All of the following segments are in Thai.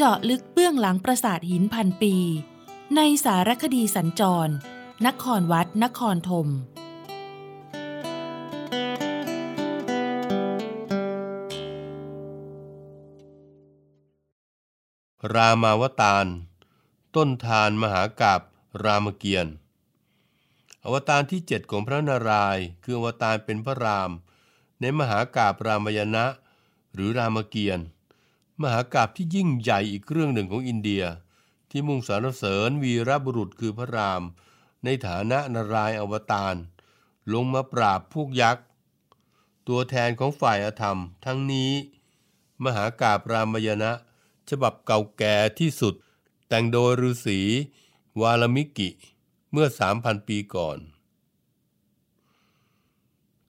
เจาะลึกเบื้องหลังปราสาทหินพันปี ในสารคดีสัญจร นครวัด นครธมรามาวตารต้นทานมหากาบรามเกียรติ์อวตารที่เจ็ดของพระนารายณ์คืออวตารเป็นพระราม ในมหากาบรามยณะหรือรามเกียรติ์ มหากาบที่ยิ่งใหญ่อีกเรื่องหนึ่งของอินเดีย ที่มุ่งสรรเสริญวีรบุรุษคือพระราม ในฐานะนารายอวตารลงมาปราบพวกยักษ์ ตัวแทนของฝ่ายอธรรม ทั้งนี้ มหากาบรามยณะฉบับเก่าแก่ที่สุด แต่งโดยฤาษีวาลมิกิเมื่อ 3,000 ปีก่อน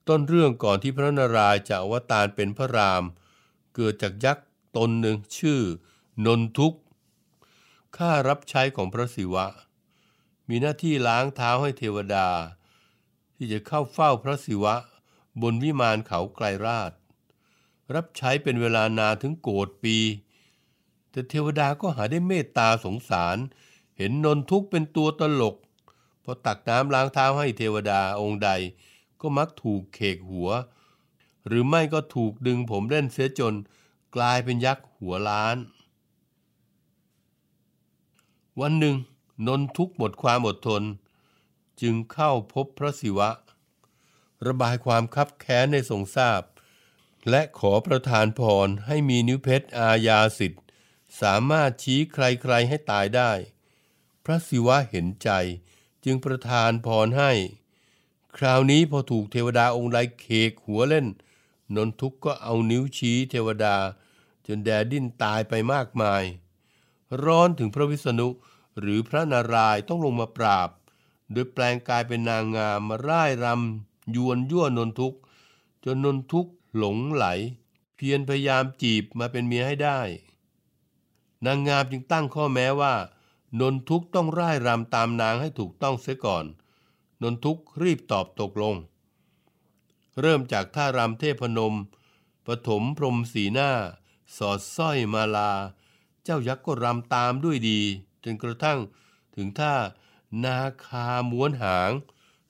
ต้นเรื่องก่อนที่พระนารายณ์จะอวตารเป็นพระราม เกิดจากยักษ์ ตนหนึ่งชื่อนนทุกข้ารับใช้ของพระศิวะ มีหน้าที่ล้างเท้าให้เทวดา ที่จะเข้าเฝ้าพระศิวะ บนวิมานเขาไกลราช รับใช้เป็นเวลานานถึงโกรธปี แต่เทวดาก็หาได้เมตตาสงสาร เห็นนนทุกเป็นตัวตลกพอตักน้ำล้างเท้าให้เทวดาองค์ใด ก็มักถูกเขกหัว หรือไม่ก็ถูกดึงผมเล่นเสียจน กลายเป็นยักษ์หัวล้าน วันหนึ่งนนทุกหมดความอดทน จึงเข้าพบพระศิวะ ระบายความคับแค้นในทรงทราบ และขอประทานพรให้มีนิ้วเพชรอาญาสิทธิ์ สามารถชี้ใครๆให้ตายได้ พระศิวะเห็นใจจึงประทานพรให้ คราวนี้พอถูกเทวดาองค์ใดเคกหัวเล่น นนทุกก็เอานิ้วชี้เทวดา จนแดดิ้นตายไปมากมาย ร้อนถึงพระวิษณุหรือพระนารายต้องลงมาปราบ โดยแปลงกายเป็นนางงามมาร่ายรำยวนยั่วนนทุก จนนนทุกหลงไหล เพียรพยายามจีบมาเป็นเมียให้ได้ นางงามจึงตั้งข้อแม้ว่า นนทุกต้องร่ายรำตามนางให้ถูกต้องเสียก่อน นนทุกรีบตอบตกลง เริ่มจากท่ารำเทพนมปฐมพรมสีหน้า สอดสร้อยมาลา เจ้ายักษ์ก็รำตามด้วยดี จนกระทั่งถึงท่านาคาม้วนหาง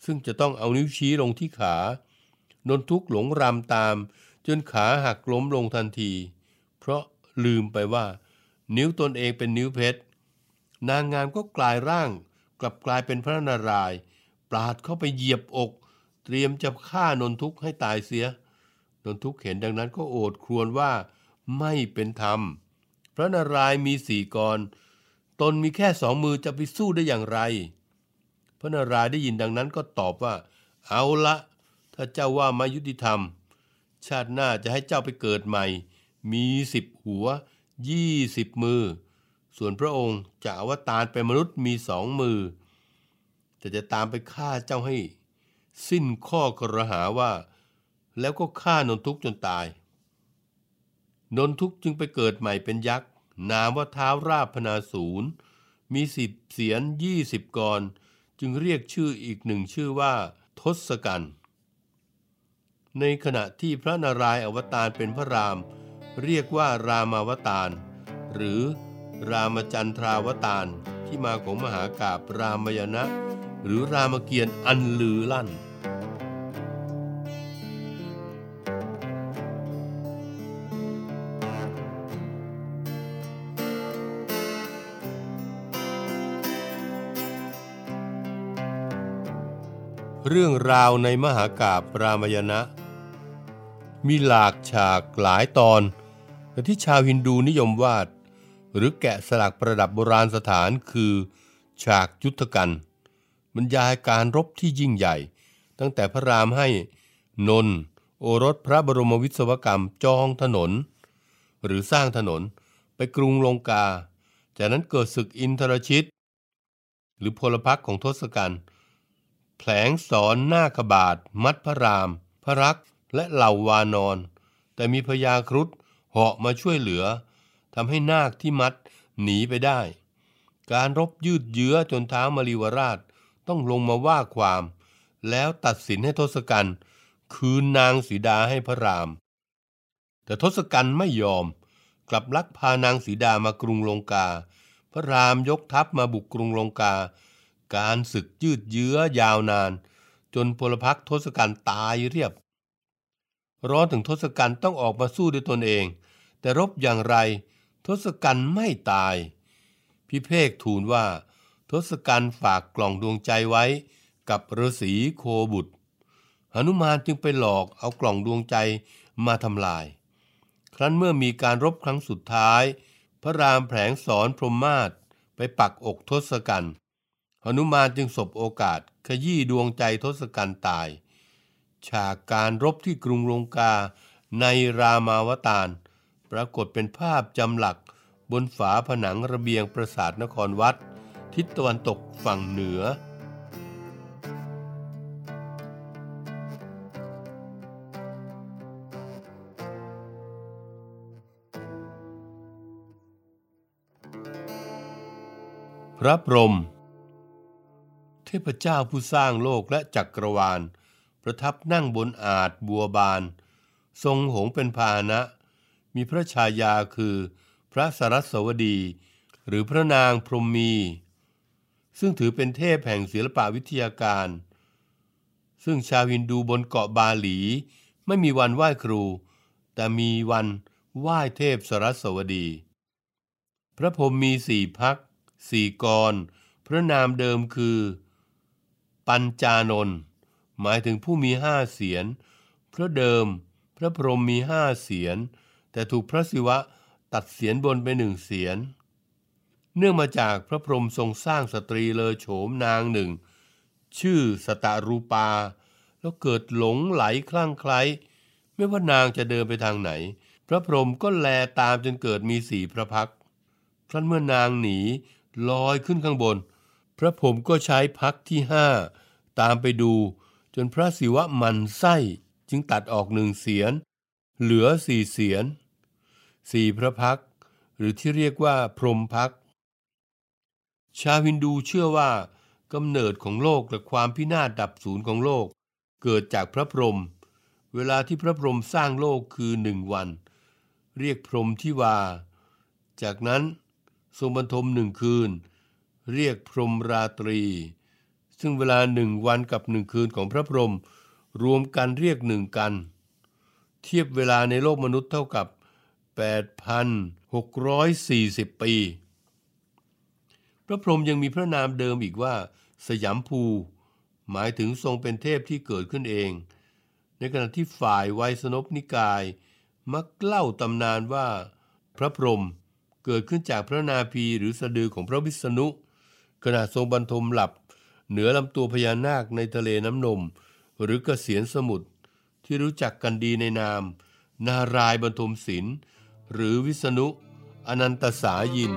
ซึ่งจะต้องเอานิ้วชี้ลงที่ขานนทุกหลงรำตาม จนขาหักล้มลงทันที เพราะลืมไปว่า นิ้วตนเองเป็นนิ้วเพชร นางงามก็กลายร่างกลับกลายเป็นพระนารายณ์ปราดเข้าไปเหยียบอกเตรียมจะฆ่านนทุกให้ตายเสีย นนทุกเห็นดังนั้นก็โอดครวญว่า ไม่เป็นธรรม พระนารายมีสี่กร ตนมีแค่สองมือจะไปสู้ได้อย่างไร พระนารายได้ยินดังนั้นก็ตอบว่า เอาละถ้าเจ้าว่ามายุติธรรม ชาติหน้าจะให้เจ้าไปเกิดใหม่ มีสิบหัวยี่สิบมือ ส่วนพระองค์จะอวตารเป็นมนุษย์มีสองมือ แต่จะตามไปฆ่าเจ้าให้ สิ้นข้อกระหาว่า แล้วก็ฆ่านนทุกจนตาย นนทุกจึงไปเกิดใหม่เป็นยักษ์ นามว่าเท้าราบพนาศูนย์มีสิบเสียนยี่สิบกร จึงเรียกชื่ออีกหนึ่งชื่อว่าทศกัณฐ์ในขณะที่พระนารายณ์อวตารเป็นพระราม เรียกว่ารามาวตาร หรือรามจันทราวตารที่มาของมหากาบรามยณะหรือรามเกียรติอันลือลั่น เรื่องราวในมหากาบรามยณะ มีหลากฉากหลายตอนแต่ที่ชาวฮินดูนิยมวาด หรือแกะสลักประดับโบราณสถานคือ ฉากยุทธกันบรรยายการรบที่ยิ่งใหญ่ ตั้งแต่พระรามให้นนท์โอรสพระบรมวิศวกรรมจองถนน หรือสร้างถนนไปกรุงลงกา จากนั้นเกิดศึกอินทรชิต หรือพลพรรคของทศกัณฐ์ แผลงสอนหน้าขบาทมัดพระราม พระรักและเหล่าวานอน แต่มีพญาครุฑเหาะมาช่วยเหลือทำให้นาคที่มัดหนีไปได้ การรบยืดเยื้อจนท้ามารีวราชต้องลงมาว่าความ แล้วตัดสินให้ทศกัณฐ์คืนนางสีดาให้พระราม แต่ทศกัณฐ์ไม่ยอม กลับลักพานางสีดามากรุงลงกา พระรามยกทัพมาบุกกรุงลงกา การศึกยืดเยื้อยาวนาน จนพลพรรคทศกัณฐ์ตายเรียบ ร้อนถึงทศกัณฐ์ต้องออกมาสู้ด้วยตนเอง แต่รบอย่างไร ทศกัณฐ์ไม่ตาย พิเภกทูลว่า ทศกัณฐ์ฝากกล่องดวงใจไว้กับฤาษีโคบุตรหนุมานจึงไปหลอกเอากล่องดวงใจมาทำลาย ครั้นเมื่อมีการรบครั้งสุดท้าย พระรามแผลงสอนพรหมมาศไปปักอกทศกัณฐ์ หนุมานจึงสบโอกาสขยี้ดวงใจทศกัณฐ์ตาย ฉากการรบที่กรุงลงกาในรามาวตารปรากฏเป็นภาพจำหลักบนฝาผนังระเบียงปราสาทนครวัด ทิศตะวันตกฝั่งเหนือ พระพรหม เทพเจ้าผู้สร้างโลกและจักรวาล ประทับนั่งบนอาจบัวบาน ทรงหงเป็นพาหนะ มีพระชายาคือพระสรัสวดี หรือพระนางพรหมี ซึ่งถือเป็นเทพแห่งศิลปวิทยาการ ซึ่งชาวฮินดูบนเกาะบาหลี ไม่มีวันไหว้ครู แต่มีวันไหว้เทพสรัสวดี พระพรหมมีสี่พักสี่กร พระนามเดิมคือ ปัญจานนท์หมายถึงผู้มีห้าเสียนพระเดิมพระพรหมมีห้าเสียน แต่ถูกพระศิวะตัดเสียนบนไปหนึ่งเสียน เนื่องมาจากพระพรหมทรงสร้างสตรีเลอโฉมนางหนึ่ง ชื่อสตารูปา แล้วเกิดหลงไหลคลั่งไคล้ไม่ว่านางจะเดินไปทางไหน พระพรหมก็แลตามจนเกิดมีสี่พระพักครั้นเมื่อนางหนีลอยขึ้นข้างบน พระผมก็ใช้พักที่ห้า ตามไปดู จนพระศิวะมันไส้จึงตัดออกหนึ่งเสียน เหลือสี่เสียนสี่พระพัก หรือที่เรียกว่าพรหมพัก ชาวฮินดูเชื่อว่ากำเนิดของโลกและความพินาศดับศูนย์ของโลก เกิดจากพระพรหมเวลาที่พระพรหมสร้างโลกคือหนึ่งวัน เรียกพรหมที่วา จากนั้นทรงบรรทมหนึ่งคืน เรียกพรหมราตรี ซึ่งเวลาหนึ่งวันกับหนึ่งคืนของพระพรหมรวมกันเรียกหนึ่งกัน เทียบเวลาในโลกมนุษย์เท่ากับ 8,640 ปี พระพรหมยังมีพระนามเดิมอีกว่า สยามภู หมายถึงทรงเป็นเทพที่เกิดขึ้นเอง ในขณะที่ฝ่ายไวยสนพนิกาย มักเล่าตำนานว่า พระพรหมเกิดขึ้นจากพระนาภีหรือสะดือของพระวิษณุขณะทรงบรรทมหลับ เหนือลำตัวพญานาคในทะเลน้ำนม หรือเกษียนสมุทรที่รู้จักกันดีในนาม นารายบรรทมศิลป์หรือวิษณุ อนันตสายิน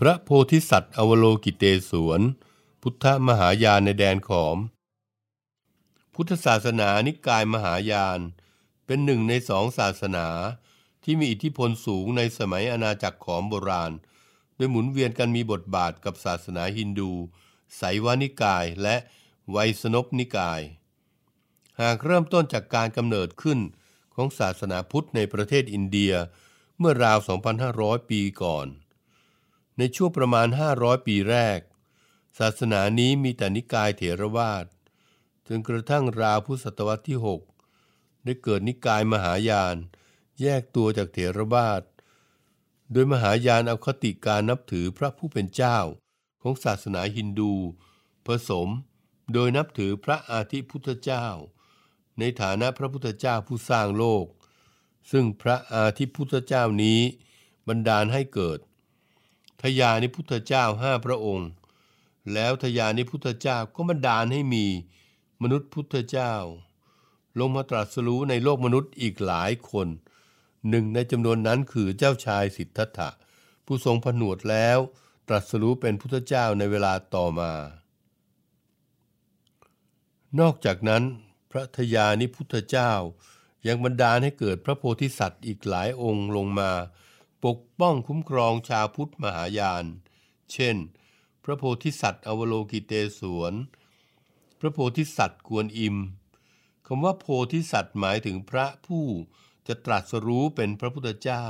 พระโพธิสัตว์อวโลกิเตศวน พุทธมหายานในแดนขอม พุทธศาสนานิกายมหายาน เป็นหนึ่งในสองศาสนาที่มีอิทธิพลสูงในสมัยอาณาจักรขอมโบราณ โดยหมุนเวียนกันมีบทบาทกับศาสนาฮินดูไสวานิกายและไวยสนพนิกาย หากเริ่มต้นจากการกำเนิดขึ้นของศาสนาพุทธในประเทศอินเดียเมื่อราว 2,500 ปีก่อน ในช่วงประมาณ 500 ปีแรก ศาสนานี้มีแต่นิกายเถรวาทจนกระทั่งราวพุทธศตวรรษที่ 6 ได้เกิดนิกายมหายาน แยกตัวจากเถรวาทโดยมหายานเอาคติการนับถือพระผู้เป็นเจ้า ของศาสนาฮินดู ผสม โดยนับถือพระอาทิพุทธเจ้า ในฐานะพระพุทธเจ้าผู้สร้างโลก ซึ่งพระอาทิพุทธเจ้านี้ บันดาลให้เกิดทยานิพุทธเจ้าห้าพระองค์ แล้วทยานิพุทธเจ้าก็บันดาลให้มีมนุษย์พุทธเจ้า ลงมาตรัสรู้ในโลกมนุษย์อีกหลายคน หนึ่งในจำนวนนั้นคือเจ้าชายสิทธัตถะ ผู้ทรงผนวดแล้วตรัสรู้เป็นพุทธเจ้าในเวลาต่อมา นอกจากนั้น พระทยานิพุทธเจ้า ยังบันดาลให้เกิดพระโพธิสัตว์อีกหลายองค์ลงมา ปกป้องคุ้มครองชาวพุทธมหายาน เช่น ระโพธิสัตว์อวโลกิเตศวรพระโพธิสัตว์กวนอิมคำว่าโพธิสัตว์หมายถึงพระผู้จะตรัสรู้เป็นพระพุทธเจ้า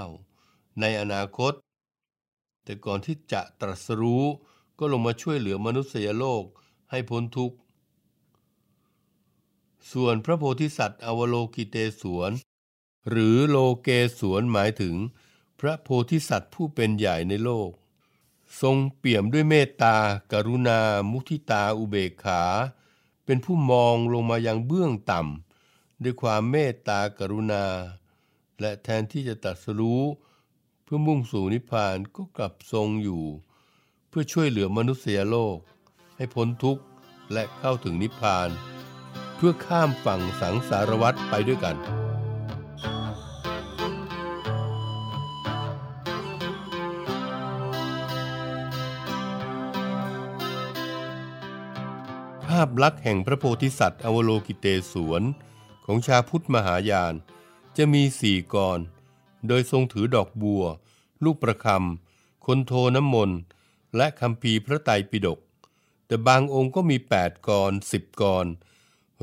ในอนาคต แต่ก่อนที่จะตรัสรู้ก็ลงมาช่วยเหลือมนุษยโลกให้พ้นทุกข์ ส่วนพระโพธิสัตว์อวโลกิเตศวรหรือโลเกศวรหมายถึง พระโพธิสัตว์ผู้เป็นใหญ่ในโลก ทรงเปี่ยมด้วยเมตตากรุณา มุทิตาอุเบกขา เป็นผู้มองลงมายังเบื้องต่ำด้วยความเมตตากรุณา และแทนที่จะตรัสรู้ เพื่อมุ่งสู่นิพพานก็กลับทรงอยู่ เพื่อช่วยเหลือมนุษยโลก ให้พ้นทุกข์และเข้าถึงนิพพาน เพื่อข้ามฝั่งสังสารวัฏไปด้วยกันาพลักษณ์แห่งพระโพธิสัตว์อวโลกิเตศวรของชาพุทธมหายาน จะมีสี่กร โดยทรงถือดอกบัว ลูกประคำคนโทน้ำมนต์ และคำพีพระไตรปิฎกแต่บางองค์ก็มีแปดกรสิบกร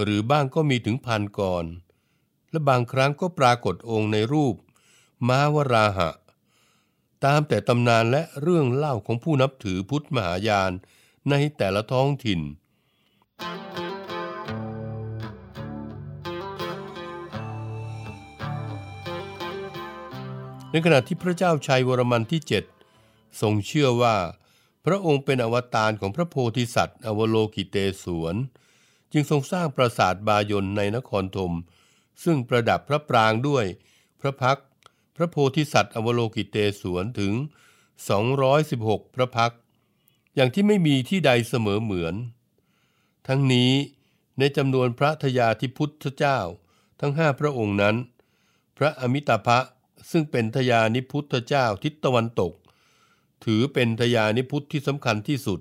หรือบ้างก็มีถึงพันกร และบางครั้งก็ปรากฏองค์ในรูป ม้าวราหะ ตามแต่ตำนานและเรื่องเล่าของผู้นับถือพุทธมหายานในแต่ละท้องถิ่น ในขณะที่พระเจ้าชัยวรมันที่เจ็ดทรงเชื่อว่า พระองค์เป็นอวตารของพระโพธิสัตว์อวโลกิเตศวรจึงทรงสร้างปราสาทบายนในนครธมซึ่งประดับพระปรางด้วย พระพักพระโพธิสัตว์อวโลกิเตศวรถึง 216 พระพักอย่างที่ไม่มีที่ใดเสมอเหมือน ทั้งนี้ในจำนวนพระทยาธิพุทธเจ้า ทั้งห้าพระองค์นั้น พระอมิตาภะ ซึ่งเป็นทยานิพุทธเจ้าทิศตะวันตก ถือเป็นทยานิพุทธที่สำคัญที่สุด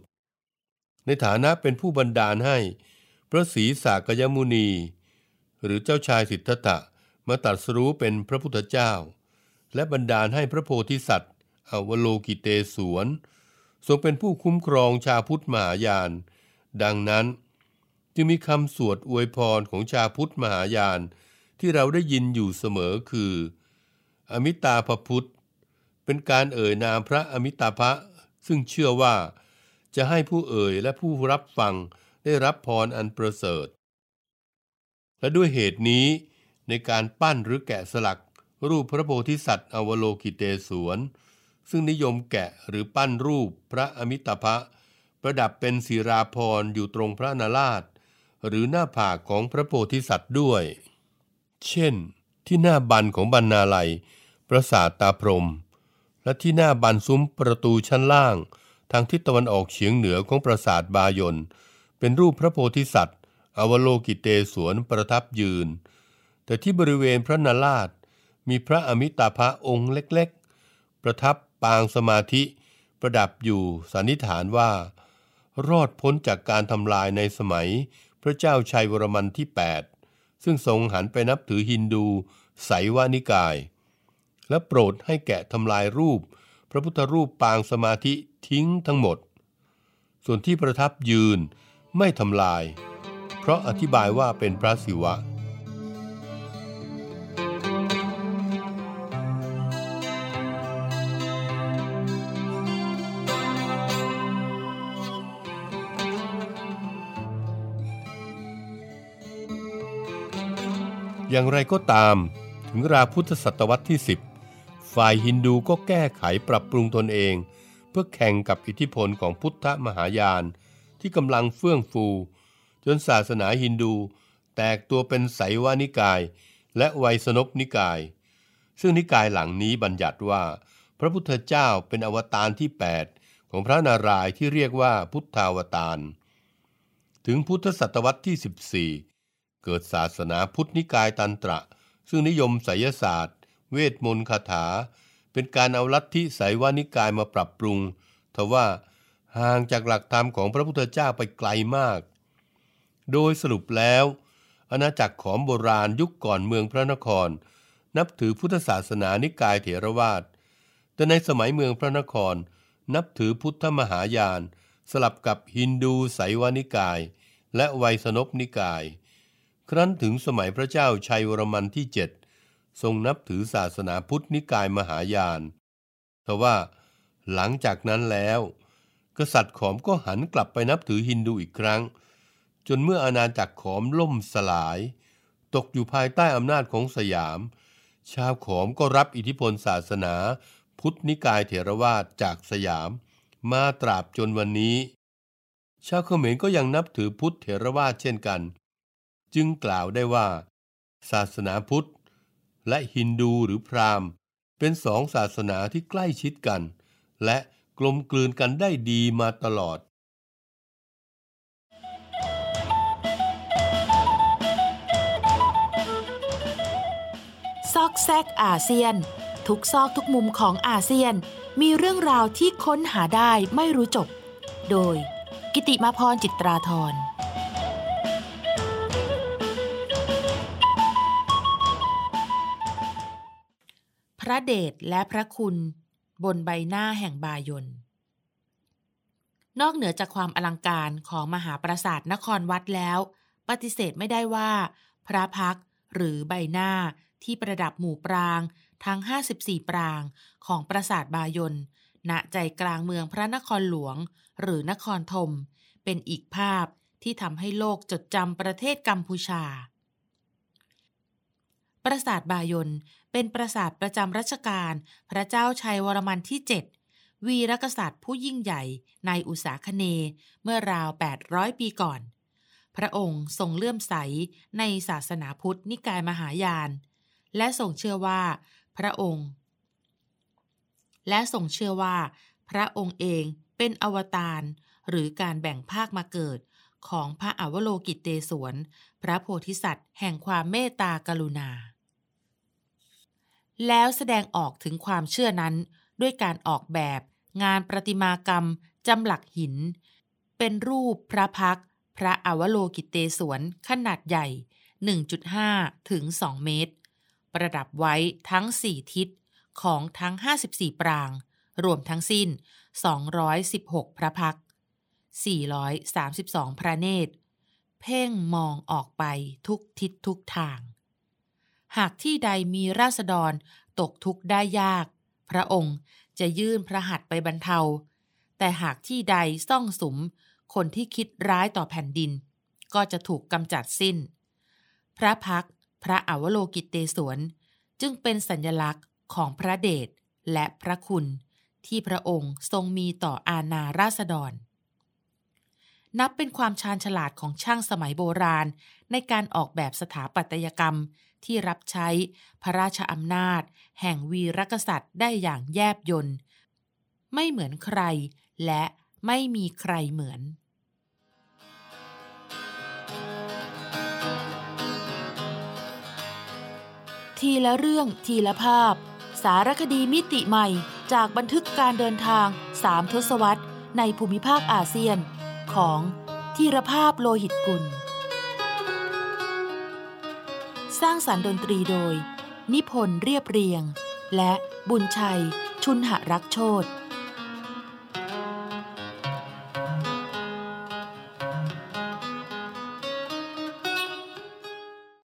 ในฐานะเป็นผู้บันดาลให้พระศรีสากยมุนี หรือเจ้าชายสิทธัตถะมาตรัสรู้เป็นพระพุทธเจ้า และบันดาลให้พระโพธิสัตว์อวโลกิเตศวรทรงเป็นผู้คุ้มครองชาพุทธมหายาน ดังนั้น จึงมีคำสวดอวยพรของชาพุทธมหายานที่เราได้ยินอยู่เสมอคือ อมิตาภพุทธ เป็นการเอ่ยนามพระอมิตาภะซึ่งเชื่อว่า จะให้ผู้เอ่ยและผู้รับฟังได้รับพรอันประเสริฐ และด้วยเหตุนี้ในการปั้นหรือแกะสลัก รูปพระโพธิสัตว์อวโลกิเตศวรซึ่งนิยมแกะหรือปั้นรูปพระอมิตาภะประดับเป็นศิราพรอยู่ตรงพระนาราชหรือหน้าผากของพระโพธิสัตว์ด้วย เช่น ที่หน้าบันของบรรณาลัย ปราสาทตาพรหมและที่หน้าบันซุ้มประตูชั้นล่าง ทางทิศตะวันออกเฉียงเหนือของปราสาทบายนเป็นรูปพระโพธิสัตว์ อวโลกิเตศวรประทับยืน แต่ที่บริเวณพระนาราชมีพระอมิตาภะองค์เล็กๆ ประทับปางสมาธิ ประดับอยู่สันนิษฐานว่า รอดพ้นจากการทำลายในสมัยพระเจ้าชัยวรมันที่ 8 ซึ่งทรงหันไปนับถือฮินดูไสวานิกาย และโปรดให้แกะทำลายรูป พระพุทธรูปปางสมาธิทิ้งทั้งหมด ส่วนที่ประทับยืนไม่ทำลาย เพราะอธิบายว่าเป็นพระศิวะ อย่างไรก็ตาม ถึงราพุทธศตวรรษที่ 10 ฝ่ายฮินดูก็แก้ไขปรับปรุงตนเอง เพื่อแข่งกับอิทธิพลของพุทธมหายาน ที่กำลังเฟื่องฟู จนศาสนาฮินดูแตกตัวเป็นไสวานิกาย และไวยสนพนิกาย ซึ่งนิกายหลังนี้บัญญัติว่า พระพุทธเจ้าเป็นอวตารที่ 8 ของพระนารายณ์ที่เรียกว่าพุทธาวตารถึงพุทธศตวรรษที่ 14 เกิดศาสนาพุทธนิกายตันตระ ซึ่งนิยมไสยศาสตร์ เวทมนต์คาถา เป็นการเอาลัทธิไสยวานิกายมาปรับปรุง ทว่าห่างจากหลักธรรมของพระพุทธเจ้าไปไกลมาก โดยสรุปแล้ว อาณาจักรของโบราณยุคก่อนเมืองพระนคร นับถือพุทธศาสนานิกายเถรวาท แต่ในสมัยเมืองพระนคร นับถือพุทธมหายาน สลับกับฮินดูไสยวานิกาย และไวยสนพนิกาย ครั้นถึงสมัยพระเจ้าชัยวรมันที่เจ็ดทรงนับถือศาสนาพุทธนิกายมหายานทว่าหลังจากนั้นแล้ว กษัตริย์ขอมก็หันกลับไปนับถือฮินดูอีกครั้ง จนเมื่ออาณาจักรขอมล่มสลาย ตกอยู่ภายใต้อำนาจของสยาม ชาวขอมก็รับอิทธิพลศาสนา พุทธนิกายเถรวาทจากสยาม มาตราบจนวันนี้ ชาวเขมรก็ยังนับถือพุทธเถรวาทเช่นกัน จึงกล่าวได้ว่า ศาสนาพุทธ และฮินดูหรือพราหมณ์ เป็นสองศาสนาที่ใกล้ชิดกัน และกลมกลืนกันได้ดีมาตลอดซอกแซกอาเซียน ทุกซอกทุกมุมของอาเซียนมีเรื่องราวที่ค้นหาได้ไม่รู้จบ โดย กิติมาพรจิตราธร เดชและพระคุณบนใบหน้าแห่งบายนนอกเหนือจากความอลังการของมหาปราสาทนครวัดแล้ว ปฏิเสธไม่ได้ว่า พระพักหรือใบหน้าที่ประดับหมู่ปราง ทั้ง 54 ปรางของปราสาทบายนณใจกลางเมืองพระนครหลวง หรือนครธมเป็นอีกภาพที่ทำให้โลกจดจำประเทศกัมพูชา ปราสาทบายน เป็นปราสาทประจำรัชกาลพระเจ้าชัยวรมันที่ 7 วีรกษัตริย์ผู้ยิ่งใหญ่ในอุษาคเน เมื่อราว 800 ปีก่อน พระองค์ทรงเลื่อมใสในศาสนาพุทธนิกายมหายาน และทรงเชื่อว่า พระองค์ และทรงเชื่อว่า พระองค์เองเป็นอวตารหรือการแบ่งภาคมาเกิดของพระอวโลกิเตศวรพระโพธิสัตว์แห่งความเมตตากรุณา แล้วแสดงออกถึงความเชื่อนั้น ด้วยการออกแบบ งานประติมากรรมจำหลักหิน เป็นรูปพระพัก พระอวโลกิเตศวรขนาดใหญ่ 1.5 ถึง 2 เมตร ประดับไว้ทั้ง 4 ทิศของทั้ง 54 ปราง รวมทั้งสิ้น 216 พระพัก 432 พระเนตร เพ่งมองออกไปทุกทิศทุกทาง หากที่ใดมีราษฎรตกทุกข์ได้ยาก พระองค์จะยื่นพระหัตถ์ไปบรรเทา แต่หากที่ใดซ่องสุม คนที่คิดร้ายต่อแผ่นดิน ก็จะถูกกำจัดสิ้น พระพักพระอวโลกิเตศวรจึงเป็นสัญลักษณ์ของพระเดชและพระคุณที่พระองค์ทรงมีต่ออาณาราษฎร นับเป็นความชาญฉลาดของช่างสมัยโบราณในการออกแบบสถาปัตยกรรม ที่รับใช้พระราชอำนาจ แห่งวีรกษัตริย์ได้อย่างแยบยลไม่เหมือนใคร และไม่มีใครเหมือน ทีละเรื่องทีละภาพ สารคดีมิติใหม่จากบันทึกการเดินทางสามทศวรรษในภูมิภาคอาเซียนของทีรภาพโลหิตกุล ร้างสารรค์ดนตรีโดย นิพนธ์เรียบเรียง และบุญชัย ชุนหรักโชต